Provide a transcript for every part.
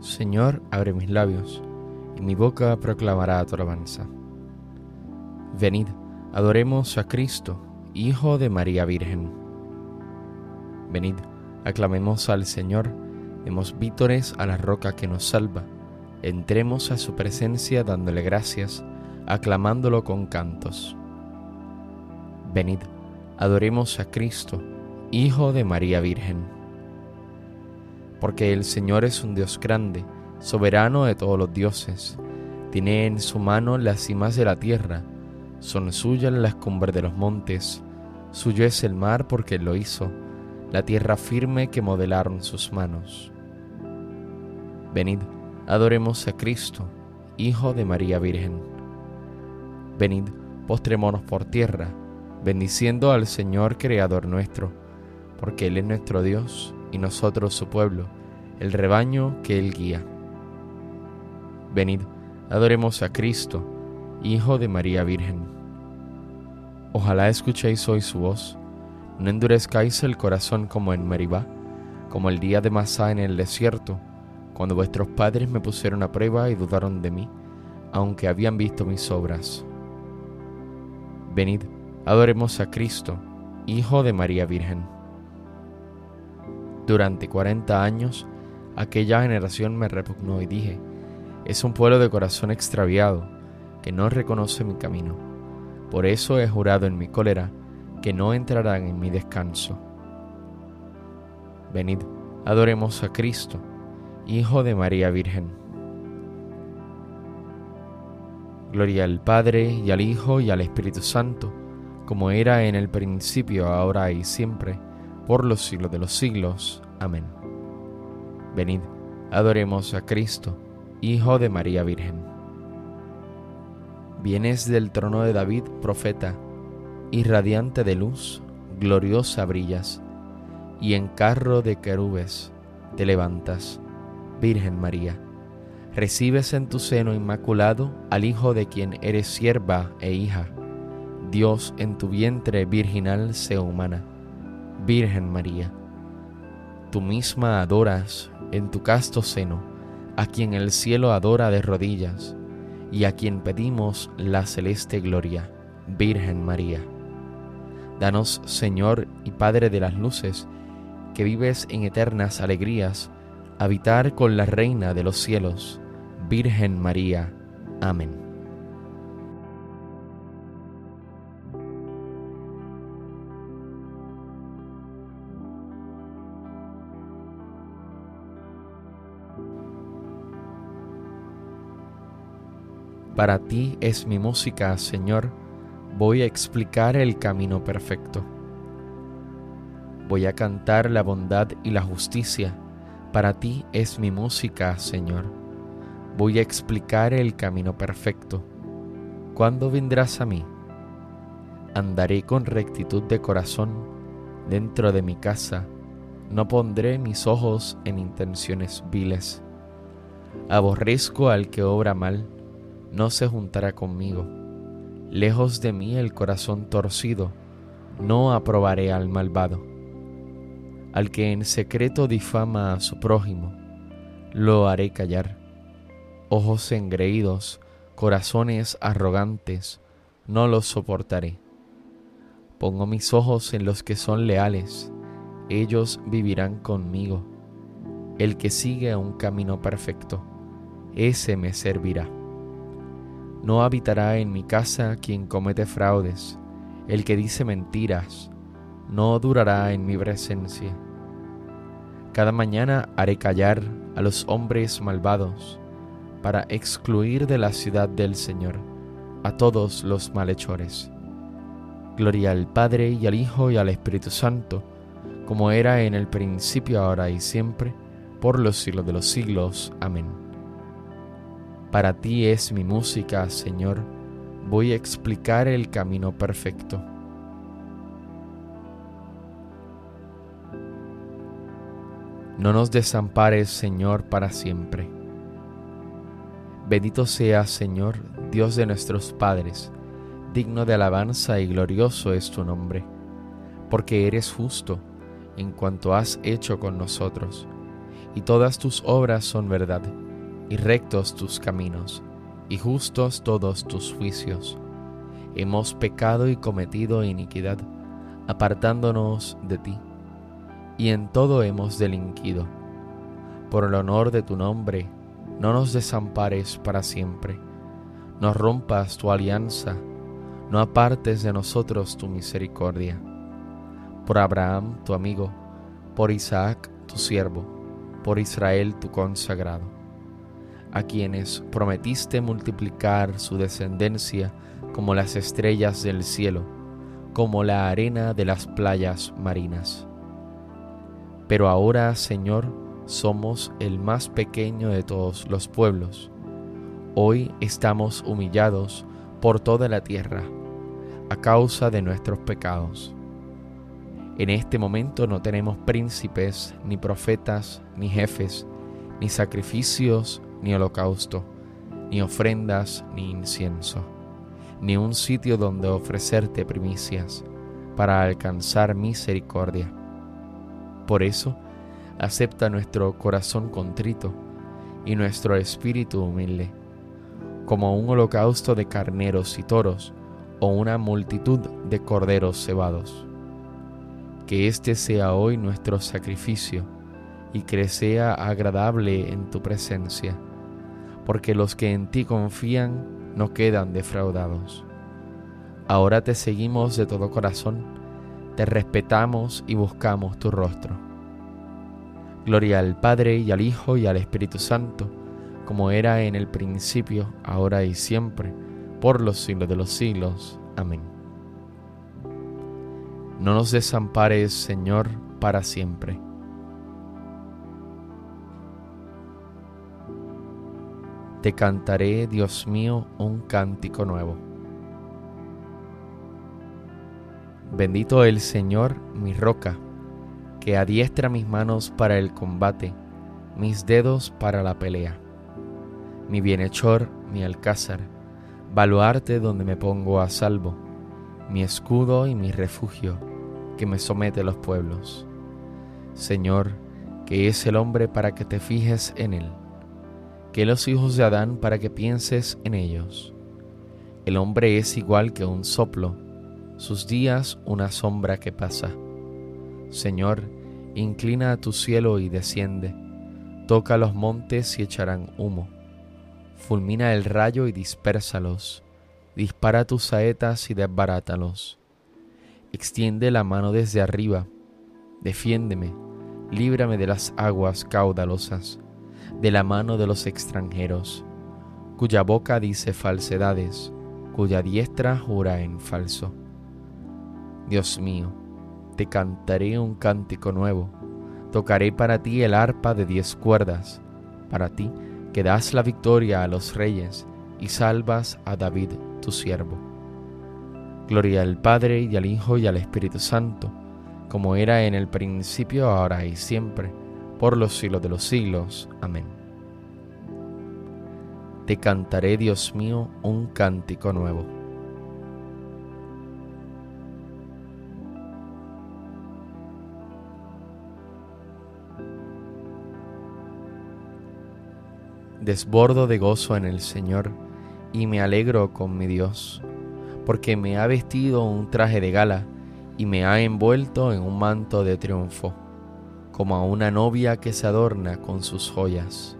Señor, abre mis labios, y mi boca proclamará tu alabanza. Venid, adoremos a Cristo, Hijo de María Virgen. Venid, aclamemos al Señor, demos vítores a la roca que nos salva, entremos a su presencia dándole gracias, aclamándolo con cantos. Venid, adoremos a Cristo, Hijo de María Virgen porque el Señor es un Dios grande, soberano de todos los dioses. Tiene en su mano las cimas de la tierra, son suyas las cumbres de los montes, suyo es el mar porque él lo hizo, la tierra firme que modelaron sus manos. Venid, adoremos a Cristo, Hijo de María Virgen. Venid, postrémonos por tierra, bendiciendo al Señor Creador nuestro, porque Él es nuestro Dios y nosotros su pueblo, el rebaño que Él guía. Venid, adoremos a Cristo, Hijo de María Virgen. Ojalá escuchéis hoy su voz, no endurezcáis el corazón como en Meribá, como el día de Masá en el desierto, cuando vuestros padres me pusieron a prueba y dudaron de mí, aunque habían visto mis obras. Venid, adoremos a Cristo, Hijo de María Virgen. Durante cuarenta años, aquella generación me repugnó y dije, es un pueblo de corazón extraviado, que no reconoce mi camino. Por eso he jurado en mi cólera que no entrarán en mi descanso. Venid, adoremos a Cristo, Hijo de María Virgen. Gloria al Padre y al Hijo y al Espíritu Santo, como era en el principio, ahora y siempre por los siglos de los siglos. Amén. Venid, adoremos a Cristo, Hijo de María Virgen. Vienes del trono de David, profeta, y radiante de luz, gloriosa brillas, y en carro de querubes te levantas, Virgen María. Recibes en tu seno inmaculado al Hijo de quien eres sierva e hija. Dios en tu vientre virginal se humana Virgen María, tú misma adoras en tu casto seno a quien el cielo adora de rodillas y a quien pedimos la celeste gloria, Virgen María. Danos, Señor y Padre de las luces, que vives en eternas alegrías, habitar con la Reina de los cielos, Virgen María. Amén. Para ti es mi música, Señor. Voy a explicar el camino perfecto. Voy a cantar la bondad y la justicia. Para ti es mi música, Señor. Voy a explicar el camino perfecto. ¿Cuándo vendrás a mí? Andaré con rectitud de corazón dentro de mi casa. No pondré mis ojos en intenciones viles. Aborrezco al que obra mal no se juntará conmigo. Lejos de mí el corazón torcido, no aprobaré al malvado. Al que en secreto difama a su prójimo, lo haré callar. Ojos engreídos, corazones arrogantes, no los soportaré. Pongo mis ojos en los que son leales, ellos vivirán conmigo. El que sigue un camino perfecto, ese me servirá. No habitará en mi casa quien comete fraudes, el que dice mentiras, no durará en mi presencia. Cada mañana haré callar a los hombres malvados, para excluir de la ciudad del Señor a todos los malhechores. Gloria al Padre y al Hijo y al Espíritu Santo, como era en el principio, ahora y siempre, por los siglos de los siglos. Amén. Para ti es mi música, Señor. Voy a explicar el camino perfecto. No nos desampares, Señor, para siempre. Bendito seas, Señor, Dios de nuestros padres, digno de alabanza y glorioso es tu nombre, porque eres justo en cuanto has hecho con nosotros y todas tus obras son verdad, y rectos tus caminos, y justos todos tus juicios. Hemos pecado y cometido iniquidad, apartándonos de ti, y en todo hemos delinquido. Por el honor de tu nombre, no nos desampares para siempre, no rompas tu alianza, no apartes de nosotros tu misericordia. Por Abraham, tu amigo, por Isaac, tu siervo, por Israel tu consagrado, a quienes prometiste multiplicar su descendencia como las estrellas del cielo, como la arena de las playas marinas. Pero ahora, Señor, somos el más pequeño de todos los pueblos. Hoy estamos humillados por toda la tierra a causa de nuestros pecados. En este momento no tenemos príncipes, ni profetas, ni jefes, ni sacrificios, ni holocausto, ni ofrendas, ni incienso, ni un sitio donde ofrecerte primicias para alcanzar misericordia. Por eso, acepta nuestro corazón contrito y nuestro espíritu humilde, como un holocausto de carneros y toros o una multitud de corderos cebados que este sea hoy nuestro sacrificio y que sea agradable en tu presencia, porque los que en ti confían no quedan defraudados. Ahora te seguimos de todo corazón, te respetamos y buscamos tu rostro. Gloria al Padre y al Hijo y al Espíritu Santo, como era en el principio, ahora y siempre, por los siglos de los siglos. Amén. No nos desampares, Señor, para siempre. Te cantaré, Dios mío, un cántico nuevo. Bendito el Señor, mi roca, que adiestra mis manos para el combate, mis dedos para la pelea. Mi bienhechor, mi alcázar, baluarte donde me pongo a salvo, mi escudo y mi refugio que me somete a los pueblos. Señor, que es el hombre para que te fijes en él, que los hijos de Adán para que pienses en ellos. El hombre es igual que un soplo, sus días una sombra que pasa. Señor, inclina a tu cielo y desciende, toca los montes y echarán humo. Fulmina el rayo y dispérsalos, dispara tus saetas y desbarátalos Extiende la mano desde arriba, defiéndeme, líbrame de las aguas caudalosas, de la mano de los extranjeros, cuya boca dice falsedades, cuya diestra jura en falso. Dios mío, te cantaré un cántico nuevo, tocaré para ti el arpa de diez cuerdas, para ti que das la victoria a los reyes y salvas a David tu siervo Gloria al Padre y al Hijo y al Espíritu Santo, como era en el principio, ahora y siempre, por los siglos de los siglos. Amén. Te cantaré, Dios mío, un cántico nuevo. Desbordo de gozo en el Señor y me alegro con mi Dios porque me ha vestido un traje de gala y me ha envuelto en un manto de triunfo, como a una novia que se adorna con sus joyas.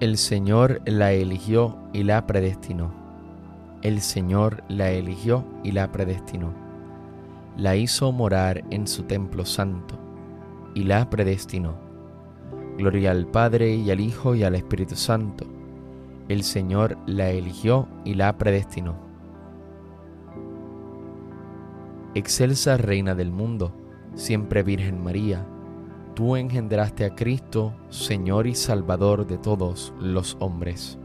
El Señor la eligió y la predestinó. El Señor la eligió y la predestinó. La hizo morar en su templo santo y la predestinó Gloria al Padre y al Hijo y al Espíritu Santo. El Señor la eligió y la predestinó. Excelsa Reina del mundo, siempre Virgen María, tú engendraste a Cristo, Señor y Salvador de todos los hombres.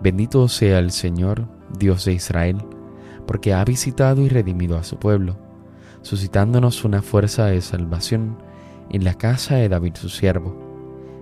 Bendito sea el Señor, Dios de Israel, porque ha visitado y redimido a su pueblo, suscitándonos una fuerza de salvación en la casa de David su siervo,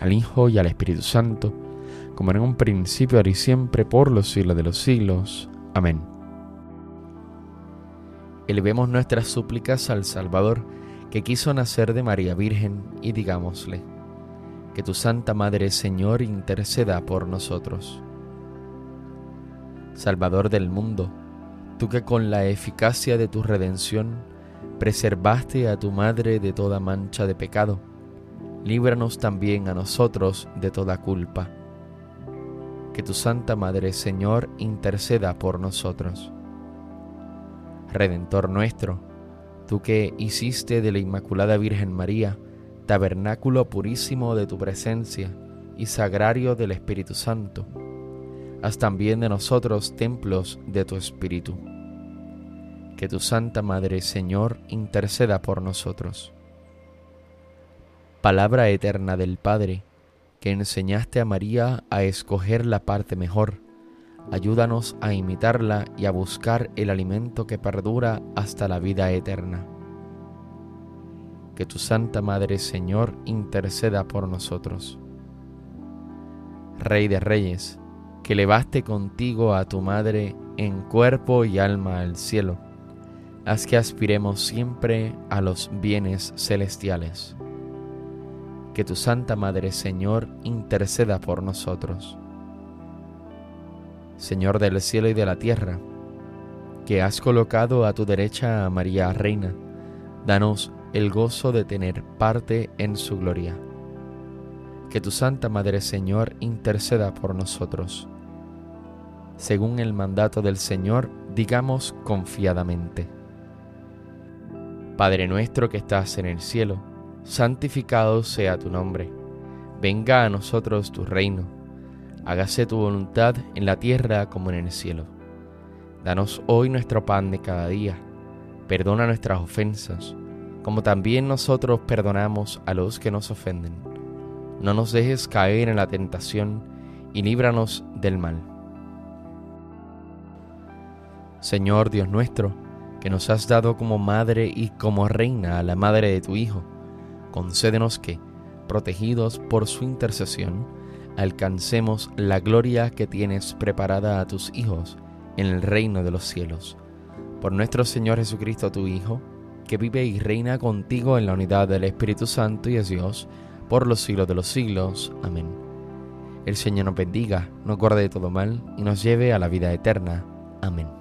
al Hijo y al Espíritu Santo, como en un principio, ahora y siempre, por los siglos de los siglos. Amén. Elevemos nuestras súplicas al Salvador, que quiso nacer de María Virgen, y digámosle, que tu Santa Madre Señor interceda por nosotros. Salvador del mundo, tú que con la eficacia de tu redención preservaste a tu Madre de toda mancha de pecado, líbranos también a nosotros de toda culpa. Que tu Santa Madre Señor interceda por nosotros. Redentor nuestro, tú que hiciste de la Inmaculada Virgen María tabernáculo purísimo de tu presencia y sagrario del Espíritu Santo, haz también de nosotros templos de tu Espíritu. Que tu Santa Madre Señor interceda por nosotros palabra eterna del Padre, que enseñaste a María a escoger la parte mejor. Ayúdanos a imitarla y a buscar el alimento que perdura hasta la vida eterna. Que tu Santa Madre Señor interceda por nosotros. Rey de Reyes, que levaste contigo a tu Madre en cuerpo y alma al cielo, haz que aspiremos siempre a los bienes celestiales que tu Santa Madre Señor interceda por nosotros. Señor del cielo y de la tierra, que has colocado a tu derecha a María Reina, danos el gozo de tener parte en su gloria. Que tu Santa Madre Señor interceda por nosotros. Según el mandato del Señor, digamos confiadamente. Padre nuestro que estás en el cielo, santificado sea tu nombre. Venga a nosotros tu reino. Hágase tu voluntad en la tierra como en el cielo. Danos hoy nuestro pan de cada día. Perdona nuestras ofensas, como también nosotros perdonamos a los que nos ofenden. No nos dejes caer en la tentación y líbranos del mal. Señor Dios nuestro, que nos has dado como madre y como reina a la madre de tu Hijo, concédenos que, protegidos por su intercesión, alcancemos la gloria que tienes preparada a tus hijos en el reino de los cielos. Por nuestro Señor Jesucristo, tu Hijo, que vive y reina contigo en la unidad del Espíritu Santo y es Dios, por los siglos de los siglos. Amén. El Señor nos bendiga, nos guarde de todo mal y nos lleve a la vida eterna. Amén.